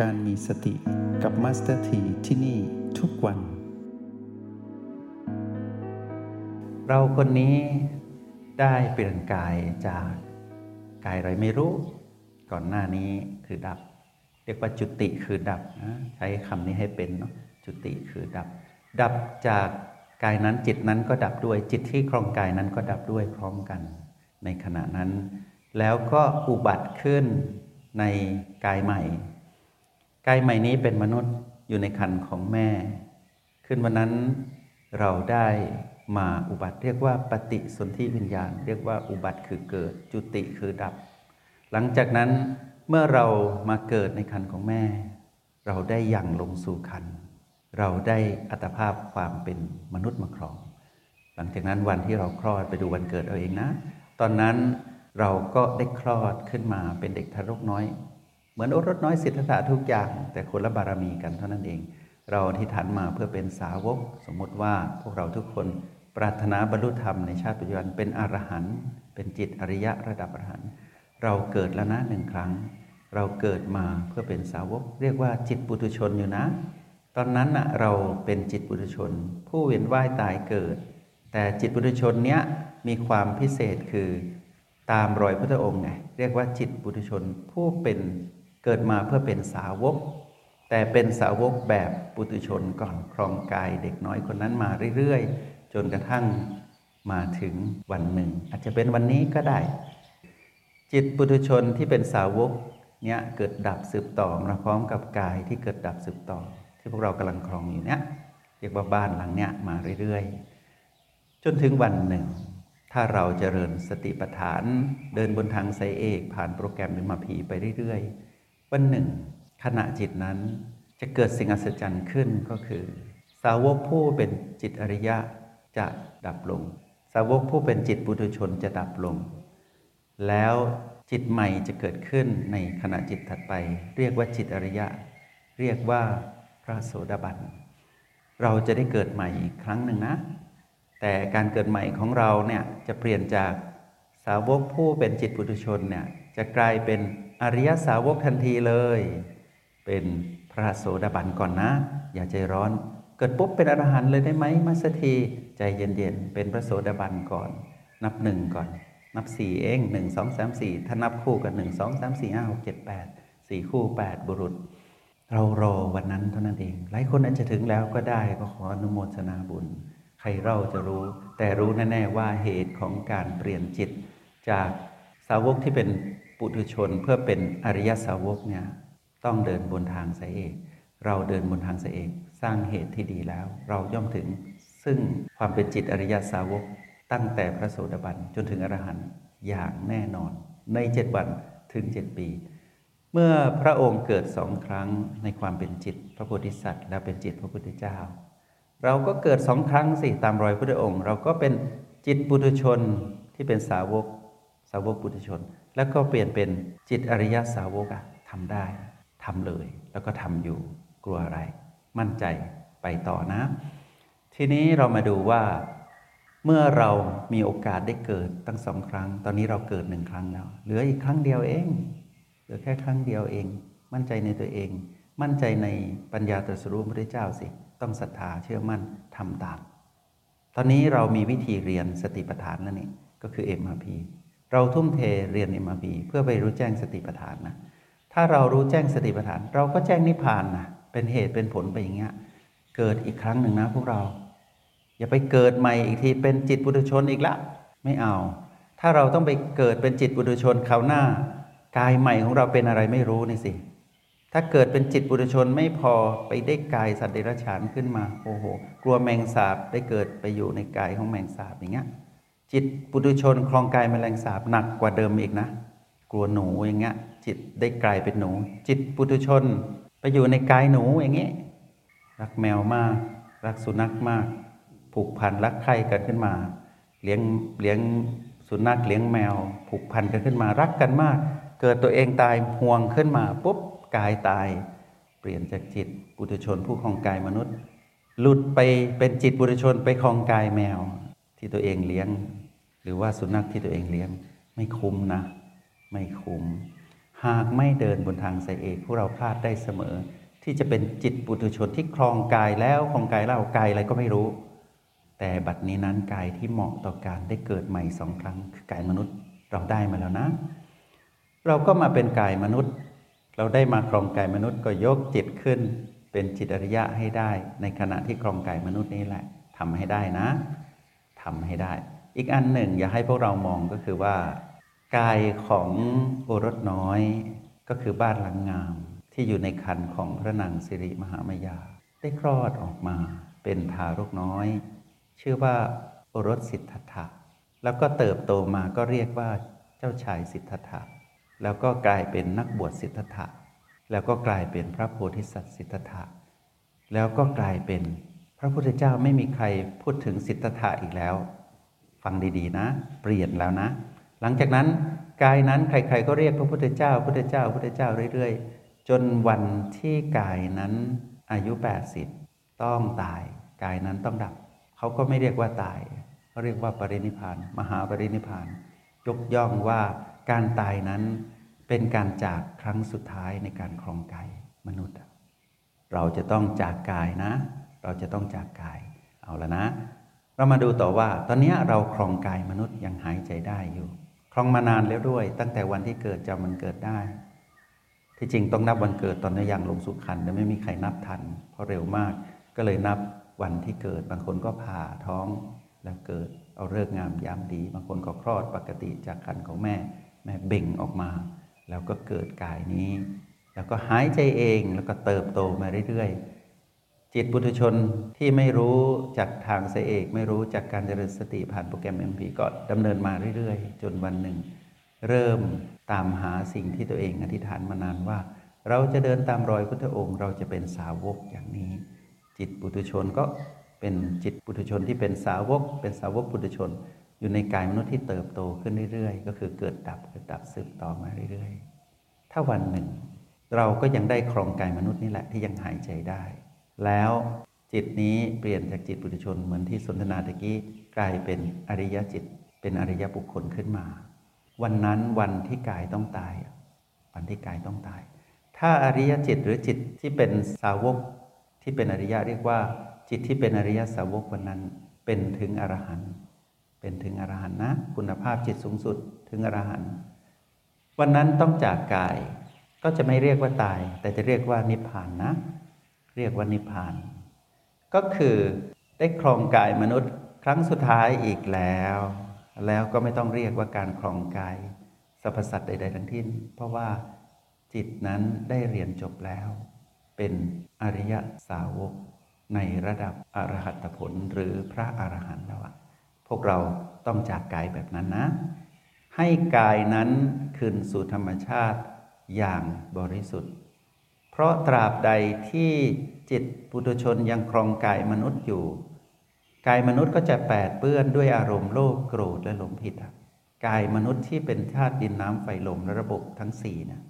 การมีสติกับมาสเตอร์ทีที่นี่ทุกวัน เราคนนี้ได้เปลี่ยนกายจากกายอะไรไม่รู้ ก่อนหน้านี้คือดับ เรียกว่าจุติคือดับนะใช้คำนี้ให้เป็นเนาะจุติคือดับ ดับจากกายนั้นจิตนั้นก็ดับด้วยจิตที่ครองกายนั้นก็ดับด้วยพร้อมกัน ในขณะนั้น แล้วก็อุบัติขึ้นในกายใหม่ กายใหม่นี้เป็นมนุษย์อยู่ในคันของแม่ ขึ้นวันนั้นเราได้มาอุบัติเรียกว่าปฏิสนธิวิญญาณ เรียกว่าอุบัติคือเกิด จุติคือดับ หลังจากนั้นเมื่อเรามาเกิดในคันของแม่ เราได้ยังลงสู่คัน เราได้อัตภาพความเป็นมนุษย์มาครอง หลังจากนั้นวันที่เราคลอดไปดูวันเกิดเอาเองนะ ตอนนั้นเราก็ได้คลอดขึ้นมาเป็นเด็กทารกน้อย เหมือนโอรสน้อยสิทธัตถะทุกอย่าง แต่คนละบารมีกันเท่านั้นเอง เราที่ฐานมาเพื่อเป็นสาวก สมมติว่าพวกเราทุกคนปรารถนาบรรลุธรรมในชาติปัจจุบันเป็นอรหันต์เป็นจิตอริยะระดับอรหันต์เราเกิดแล้วนะหนึ่งครั้ง เราเกิดมาเพื่อเป็นสาวก เรียกว่าจิตปุถุชนอยู่นะ ตอนนั้นนะเราเป็นจิตปุถุชน ผู้เวียนว่ายตายเกิด แต่จิตปุถุชนเนี้ยมีความพิเศษคือตามรอยพระองค์ไงเรียกว่าจิตปุถุชนผู้เป็น เกิดมาเพื่อเป็นสาวก แต่เป็นสาวกแบบปุถุชนก่อนครองกายเด็กน้อยคนนั้นมาเรื่อยๆ จนกระทั่งมาถึงวันหนึ่ง อาจจะเป็นวันนี้ก็ได้ จิตปุถุชนที่เป็นสาวกเนี่ยเกิดดับสืบต่อมาพร้อมกับกายที่เกิดดับสืบต่อ ที่พวกเรากำลังครองอยู่เนี่ยเรียกว่าบ้านหลังเนี้ยมาเรื่อยๆ จนถึงวันหนึ่ง ถ้าเราจเจริญสติปัฏฐาน เดินบนทางไซเอก ผ่านโปรแกรมเป็มาพีไปเรื่อยๆ วันหนึ่ง ขณะจิตนั้นจะเกิดสิ่งอัศจรรย์ขึ้นก็คือ สาวกผู้เป็นจิตอริยะจะดับลง สาวกผู้เป็นจิตปุถุชนจะดับลง แล้วจิตใหม่จะเกิดขึ้นในขณะจิตถัดไป เรียกว่าจิตอริยะ เรียกว่าพระโสดาบันเราจะได้เกิดใหม่อีกครั้งหนึ่งนะ แต่การเกิดใหม่ของเราเนี่ยจะเปลี่ยนจากสาวกผู้เป็นจิตปุถุชนเนี่ยจะกลายเป็น อริยสาวกทันทีเลย เป็นพระโสดาบันก่อนนะ อย่าใจร้อน เกิดปุ๊บเป็นอรหันต์เลยได้ไหมมาสถีใจเย็นๆเป็นพระโสดาบันก่อน นับหนึ่งก่อน นับสี่เองหนึ่งสองสามสี่ถ้านับคู่กันหนึ่งสองสามสี่ห้าหกเจ็ดแปดสี่คู่แปดบุรุษ เรารอวันนั้นเท่านั้นเอง หลายคนอาจจะถึงแล้วก็ได้ก็ขออนุโมทนาบุญ ใครเราจะรู้ แต่รู้แน่ๆว่าเหตุของการเปลี่ยนจิต จากสาวกที่เป็น ปุถุชนเพื่อเป็นอริยสาวกเนี่ยต้องเดินบนทางสายเอก เราเดินบนทางสายเอก สร้างเหตุที่ดีแล้ว เราย่อมถึงซึ่งความเป็นจิตอริยสาวก ตั้งแต่พระโสดาบันจนถึงอรหันต์อย่างแน่นอน ในเจ็ดวันถึงเจ็ดปี เมื่อพระองค์เกิดสองครั้งในความเป็นจิตพระโพธิสัตว์ และเป็นจิตพระพุทธเจ้า เราก็เกิดสองครั้งสิตามรอยพระองค์ เราก็เป็นจิตปุถุชนที่เป็นสาวก สาวกปุถุชน แล้วก็เปลี่ยนเป็นจิตอริยสาวกอะทำได้ทำเลย แล้วก็ทำอยู่กลัวอะไร มั่นใจไปต่อนะ ทีนี้เรามาดูว่า เมื่อเรามีโอกาสได้เกิดตั้งสองครั้ง ตอนนี้เราเกิดหนึ่งครั้งแล้ว เหลืออีกครั้งเดียวเองเหลือแค่ครั้งเดียวเอง มั่นใจในตัวเอง มั่นใจในปัญญาตรัสรู้พระเจ้าสิ ต้องศรัทธาเชื่อมั่นทำตาม ตอนนี้เรามีวิธีเรียนสติปัฏฐานแล้วนี่ก็คือ MRP เราทุ่มเทเรียน MRP เพื่อไปรู้แจ้งสติปัฏฐานนะถ้าเรารู้แจ้งสติปัฏฐาน เราก็แจ้งนิพพานนะเป็นเหตุเป็นผลไปอย่างเงี้ยเกิดอีกครั้งหนึ่งนะพวกเรา อย่าไปเกิดใหม่อีกทีเป็นจิตปุถุชนอีกละไม่เอา ถ้าเราต้องไปเกิดเป็นจิตปุถุชนคราวหน้ากายใหม่ของเราเป็นอะไรไม่รู้นี่สิถ้าเกิดเป็นจิตปุถุชนไม่พอไปได้กายสัตว์เดรัจฉานขึ้นมาโอ้โหกลัวแมงสาบได้เกิดไปอยู่ในกายของแมงสาบอย่างเงี้ย จิตปุถุชนครองกายแมลงสาบหนักกว่าเดิมอีกนะ กลัวหนูอย่างเงี้ย จิตได้กลายเป็นหนู จิตปุถุชนไปอยู่ในกายหนูอย่างเงี้ยรักแมวมาก รักสุนัขมาก ผูกพันรักใคร่กันขึ้นมา เลี้ยงเลี้ยงสุนัขเลี้ยงแมว ผูกพันกันขึ้นมารักกันมาก เกิดตัวเองตายห่วงขึ้นมาปุ๊บกายตาย เปลี่ยนจากจิตปุถุชนผู้ครองกายมนุษย์ หลุดไปเป็นจิตปุถุชนไปครองกายแมว ที่ตัวเองเลี้ยง หรือว่าสุนัขที่ตัวเองเลี้ยงไม่คุ้มนะ ไม่คุ้ม หากไม่เดินบนทางสายเอกพวกเราพลาดได้เสมอ ที่จะเป็นจิตปุถุชนที่ครองกายแล้วครองกายเล่ากายอะไรก็ไม่รู้ แต่บัดนี้นั้นกายที่เหมาะต่อการได้เกิดใหม่สองครั้งคือกายมนุษย์เราได้มาแล้วนะ เราก็มาเป็นกายมนุษย์ เราได้มาครองกายมนุษย์ก็ยกจิตขึ้น เป็นจิตอริยะให้ได้ ในขณะที่ครองกายมนุษย์นี้แหละทำให้ได้นะทำให้ได้ อีกอันหนึ่งอย่าให้พวกเรามองก็คือว่ากายของโอรสน้อยก็คือบ้านหลังงามที่อยู่ในคันของพระนางสิริมหามายา ได้คลอดออกมาเป็นทารกน้อย ชื่อว่าโอรสสิทธัตถะแล้วก็เติบโตมาก็เรียกว่าเจ้าชายสิทธัตถะแล้วก็กลายเป็นนักบวชสิทธัตถะแล้วก็กลายเป็นพระโพธิสัตว์สิทธัตถะแล้วก็กลายเป็นพระพุทธเจ้าไม่มีใครพูดถึงสิทธัตถะอีกแล้ว ฟังดีๆนะ เปลี่ยนแล้วนะ หลังจากนั้นกายนั้นใครๆก็เรียกพระพุทธเจ้าพุทธเจ้าพุทธเจ้าเรื่อยๆ จนวันที่กายนั้นอายุ 80 ต้องตาย กายนั้นต้องดับ เขาก็ไม่เรียกว่าตายเขาเรียกว่าปรินิพาน มหาปรินิพาน ยกย่องว่าการตายนั้นเป็นการจากครั้งสุดท้ายในการครองกายมนุษย์ เราจะต้องจากกายนะ เราจะต้องจากกาย เอาละนะ เรามาดูต่อว่า ตอนนี้เราครองกายมนุษย์ยังหายใจได้อยู่ ครองมานานแล้วด้วย ตั้งแต่วันที่เกิดจำมันเกิดได้ ที่จริงต้องนับวันเกิดตอนนี้ยังลงสุขันแต่ไม่มีใครนับทัน เพราะเร็วมาก ก็เลยนับวันที่เกิด บางคนก็ผ่าท้องแล้วเกิดเอาเลิกงามยามดี บางคนก็คลอดปกติจากคันของแม่ แม่เบ่งออกมา แล้วก็เกิดกายนี้ แล้วก็หายใจเองแล้วก็เติบโตมาเรื่อยๆ จิตปุถุชนที่ไม่รู้จากทางเสเอกไม่รู้จากการเจริญสติผ่านโปรแกรม MP ก็ดำเนินมาเรื่อยๆ จนวันหนึ่ง เริ่มตามหาสิ่งที่ตัวเองอธิษฐานมานานว่า เราจะเดินตามรอยพุทธองค์ เราจะเป็นสาวกอย่างนี้ จิตปุถุชนก็เป็นจิตปุถุชนที่เป็นสาวก เป็นสาวกปุถุชน อยู่ในกายมนุษย์ที่เติบโตขึ้นเรื่อยๆ ก็คือเกิดดับเกิดดับสืบต่อมาเรื่อยๆ ถ้าวันหนึ่ง เราก็ยังได้ครองกายมนุษย์นี่แหละที่ยังหายใจได้ แล้วจิตนี้เปลี่ยนจากจิตปุถุชนเหมือนที่สนทนาตะกี้กลายเป็นอริยจิต เป็นอริยบุคคลขึ้นมา วันนั้นวันที่กายต้องตาย วันที่กายต้องตาย ถ้าอริยจิตหรือจิตที่เป็นสาวกที่เป็นอริยะเรียกว่า จิตที่เป็นอริยสาวกวันนั้นเป็นถึงอรหันต์เป็นถึงอรหันต์นะ คุณภาพจิตสูงสุดถึงอรหันต์วันนั้นต้องจากกายก็จะไม่เรียกว่าตาย แต่จะเรียกว่านิพพานนะ เรียกว่านิพพาน ก็คือได้ครองกายมนุษย์ครั้งสุดท้ายอีกแล้ว แล้วก็ไม่ต้องเรียกว่าการครองกายสรรพสัตว์ใด ๆ ทั้งทิ้นเพราะว่าจิตนั้นได้เรียนจบแล้ว เป็นอริยสาวกในระดับอรหัตผลหรือพระอรหันต์แล้วพวกเราต้องจากกายแบบนั้นนะ ให้กายนั้นคืนสู่ธรรมชาติอย่างบริสุทธิ์ ราะตราบใดที่จิตปุถุชนยังครองกายมนุษย์อยู่ กายมนุษย์ก็จะแปดเปื้อนด้วยอารมณ์โลภโกรธและหลงผิดอะกายมนุษย์ที่เป็นธาตุดินน้ำไฟลมและระบบทั้งสี่นะ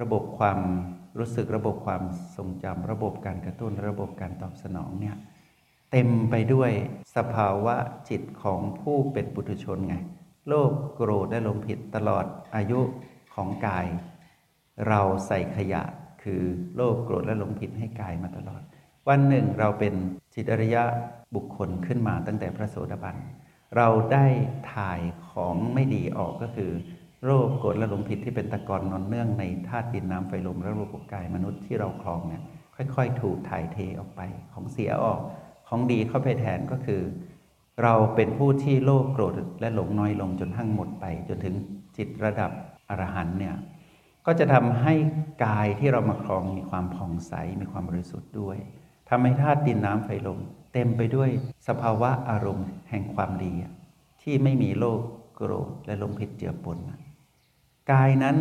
ระบบความรู้สึกระบบความทรงจำระบบการกระตุ้นระบบการตอบสนองเนี่ยเต็มไปด้วยสภาวะจิตของผู้เป็นปุถุชนไงโลภโกรธและหลงผิดตลอดอายุของกาย เราใส่ขยะ คือโลภโกรธและหลงผิดให้กายมาตลอด วันหนึ่งเราเป็นจิตอริยะบุคคลขึ้นมาตั้งแต่พระโสดาบันเราได้ถ่ายของไม่ดีออกก็คือ โรคโกรธและหลงผิดที่เป็นตะกอนนอนเนื่องในธาตุดินน้ำไฟลมและระบบกายมนุษย์ที่เราครองเนี่ยค่อยๆ ถูกถ่ายเทออกไปของเสียออกของดีเข้าไปแทนก็คือ เราเป็นผู้ที่โลภโกรธและหลงน้อยลงจนทั้งหมดไป จนถึงจิตระดับอรหันเนี่ย ก็จะทำให้กายที่เรามาครองมีความผ่องใสมีความบริสุทธิ์ด้วยทำให้ธาตุดินน้ำไฟลมเต็มไปด้วยสภาวะอารมณ์แห่งความดี ที่ไม่มีโลภโกรธและลงผิดเจือปนกายนั้น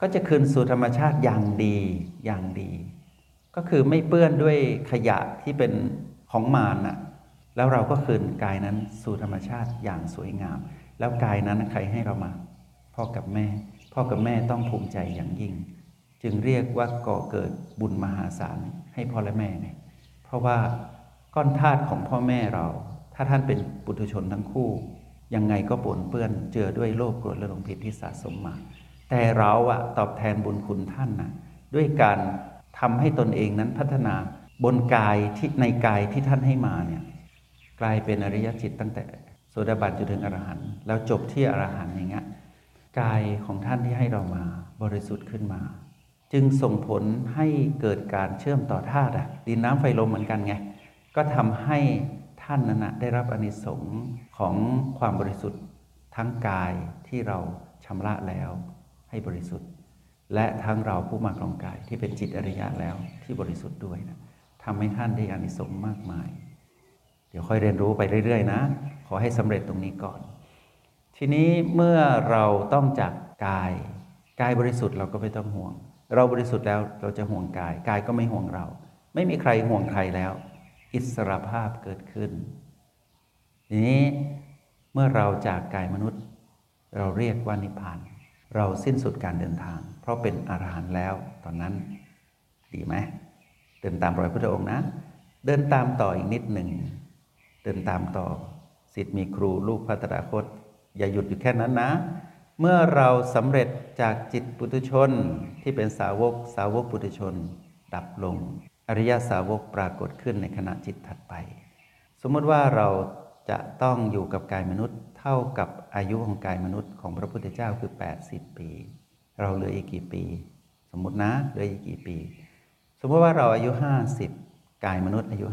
ก็จะคืนสู่ธรรมชาติอย่างดีอย่างดี ก็คือไม่เปื้อนด้วยขยะที่เป็นของมารน่ะแล้วเราก็คืนกายนั้นสู่ธรรมชาติอย่างสวยงาม แล้วกายนั้นใครให้เรามา พ่อกับแม่ พ่อกับแม่ต้องภูมิใจอย่างยิ่ง จึงเรียกว่าก่อเกิดบุญมหาศาลให้พ่อและแม่ไงเพราะว่าก้อนธาตุของพ่อแม่เรา ถ้าท่านเป็นปุถุชนทั้งคู่ ยังไงก็ปนเปื้อนเจือด้วยโลภโกรธและหลงผิดที่สะสมมา แต่เราอะตอบแทนบุญคุณท่านนะด้วยการทำให้ตนเองนั้นพัฒนาบนกายที่ในกายที่ท่านให้มาเนี่ยกลายเป็นอริยจิตตั้งแต่โสดาบันจนถึงอรหันต์แล้วจบที่อรหันต์อย่างเงี้ย กายของท่านที่ให้เรามาบริสุทธิ์ขึ้นมา จึงส่งผลให้เกิดการเชื่อมต่อธาตุดินน้ำไฟลมเหมือนกันไง ก็ทำให้ท่านนั้นนะได้รับอนิสงส์ของความบริสุทธิ์ทั้งกายที่เราชำระแล้วให้บริสุทธิ์ และทั้งเราผู้มาครองกายที่เป็นจิตอริยะแล้วที่บริสุทธิ์ด้วยนะทำให้ท่านได้อานิสงส์มากมาย เดี๋ยวค่อยเรียนรู้ไปเรื่อย ๆ นะ ขอให้สำเร็จตรงนี้ก่อน ทีนี้เมื่อเราต้องจากกาย กายบริสุทธิ์เราก็ไม่ต้องห่วง เราบริสุทธิ์แล้วเราจะห่วงกาย กายก็ไม่ห่วงเรา ไม่มีใครห่วงใครแล้ว อิสรภาพเกิดขึ้น ทีนี้เมื่อเราจากกายมนุษย์ เราเรียกว่านิพพาน เราสิ้นสุดการเดินทาง เพราะเป็นอรหันต์แล้วตอนนั้น ดีไหมเดินตามรอยพระองค์นะ เดินตามต่ออีกนิดหนึ่ง เดินตามต่อสิทธิ์มีครูลูกพระตถาคต อย่าหยุดอยู่แค่นั้นนะ เมื่อเราสำเร็จจากจิตปุถุชนที่เป็นสาวกสาวกปุถุชน ดับลง อริยสาวกปรากฏขึ้นในขณะจิตถัดไป สมมติว่าเราจะต้องอยู่กับกายมนุษย์ เท่ากับอายุของกายมนุษย์ของพระพุทธเจ้าคือ 80 ปี เราเหลืออีกกี่ปี สมมตินะเหลืออีกกี่ปี สมมติว่าเราอายุ 50 กายมนุษย์อายุ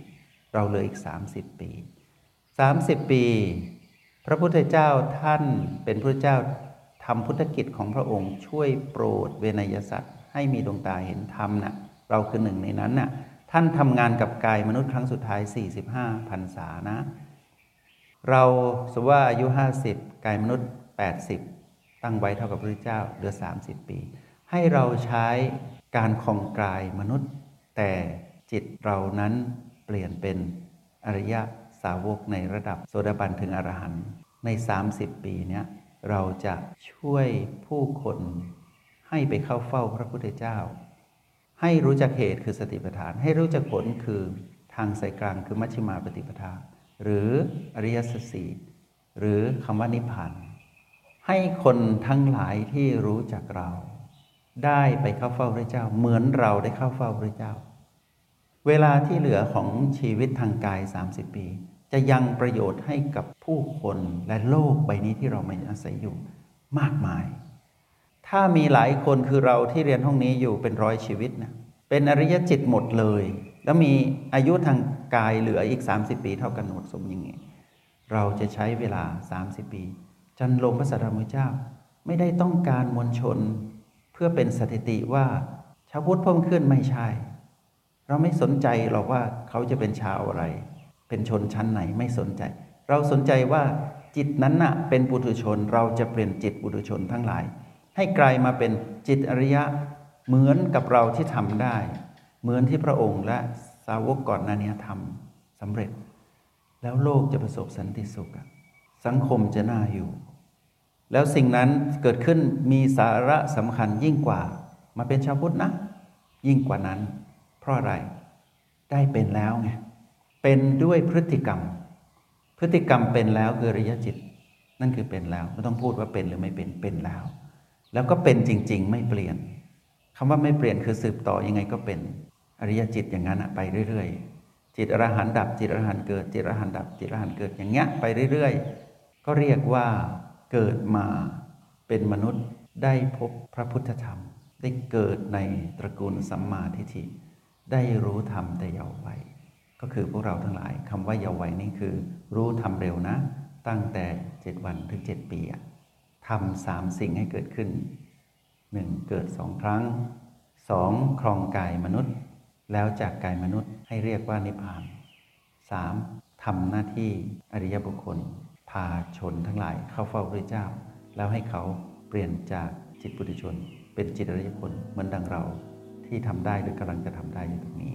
50 เราเหลืออีก 30 ปี 30 ปี พระพุทธเจ้าท่านเป็นพระเจ้าทำพุทธกิจของพระองค์ช่วยโปรดเวนยสัตว์ให้มีดวงตาเห็นธรรมนะ่ะเราคือหนึ่งในนั้นน่ะท่านทำงานกับกายมนุษย์ครั้งสุดท้าย 45พรรษานะ เราสมว่าอายุ 50 กายมนุษย์ 80 ตั้งไว้เท่ากับพระเจ้าเหลือ 30 ปี ให้เราใช้การคองกายมนุษย์ แต่จิตเรานั้นเปลี่ยนเป็นอริยะ สาวกในระดับโสดาบันถึงอรหันต์ใน 30 ปีเนี้ยเราจะช่วยผู้คนให้ไปเข้าเฝ้าพระพุทธเจ้า ให้รู้จักเหตุคือสติปัฏฐาน ให้รู้จักผลคือทางสายกลางคือมัชฌิมาปฏิปทา หรืออริยสัจสีหรือคำว่านิพพานให้คนทั้งหลายที่รู้จักเรา ได้ไปเข้าเฝ้าพระเจ้า เหมือนเราได้เข้าเฝ้าพระเจ้า เวลาที่เหลือของชีวิตทางกาย 30 ปี จะยังประโยชน์ให้กับผู้คนและโลกใบนี้ที่เราไม่อาศัยอยู่มากมาย ถ้ามีหลายคนคือเราที่เรียนห้องนี้อยู่เป็นร้อยชีวิตนะเป็นอริยจิตหมดเลย แล้วมีอายุทางกายเหลืออีก 30 ปีเท่ากันหมดสมย่างนี้เราจะใช้เวลา 30 ปี จันลงพระสัตธรรมเจ้า ไม่ได้ต้องการมวลชน เพื่อเป็นสถิติว่าชาวพุทธเพิ่มขึ้นไม่ใช่ เราไม่สนใจหรอกว่าเขาจะเป็นชาวอะไร เป็นชนชั้นไหนไม่สนใจ เราสนใจว่าจิตนั้นน่ะเป็นปุถุชนเราจะเปลี่ยนจิตปุถุชนทั้งหลาย ให้กลายมาเป็นจิตอริยะเหมือนกับเราที่ทำได้ เหมือนที่พระองค์และสาวกก่อนหน้านี้ทำสำเร็จ แล้วโลกจะประสบสันติสุขสังคมจะน่าอยู่ แล้วสิ่งนั้นเกิดขึ้นมีสาระสำคัญยิ่งกว่ามาเป็นชาวพุทธนะ ยิ่งกว่านั้น เพราะอะไร ได้เป็นแล้วไง เป็นด้วยพฤติกรรม พฤติกรรมเป็นแล้วคืออริยจิต นั่นคือเป็นแล้วไม่ต้องพูดว่าเป็นหรือไม่เป็นเป็นแล้ว แล้วก็เป็นจริง ๆ ไม่เปลี่ยนคำว่าไม่เปลี่ยนคือสืบต่อยังไงก็เป็นอริยจิตอย่างนั้นไปเรื่อยๆ จิตอรหันดับจิตอรหันเกิดจิตอรหันดับจิตอรหันเกิดอย่างเงี้ยไปเรื่อยๆ ก็เรียกว่าเกิดมาเป็นมนุษย์ได้พบพระพุทธธรรม ได้เกิดในตระกูลสัมมาทิฏฐิได้รู้ธรรมแต่เยาว์วัย ก็คือพวกเราทั้งหลายคำว่าเยาว์วัยนี่คือ รู้ธรรมเร็วนะ ตั้งแต่เจ็ดวันถึงเจ็ดปีทำสามสิ่งให้เกิดขึ้นหนึ่งเกิดสองครั้งสองครองกายมนุษย์ แล้วจากกายมนุษย์ให้เรียกว่านิพพานสามทำหน้าที่อริยบุคคล พาชนทั้งหลายเข้าเฝ้าพระเจ้า แล้วให้เขาเปลี่ยนจากจิตปุถุชน เป็นจิตอริยบุคคลเหมือนดังเราที่ทำได้หรือกำลังจะทำได้อยู่ตรงนี้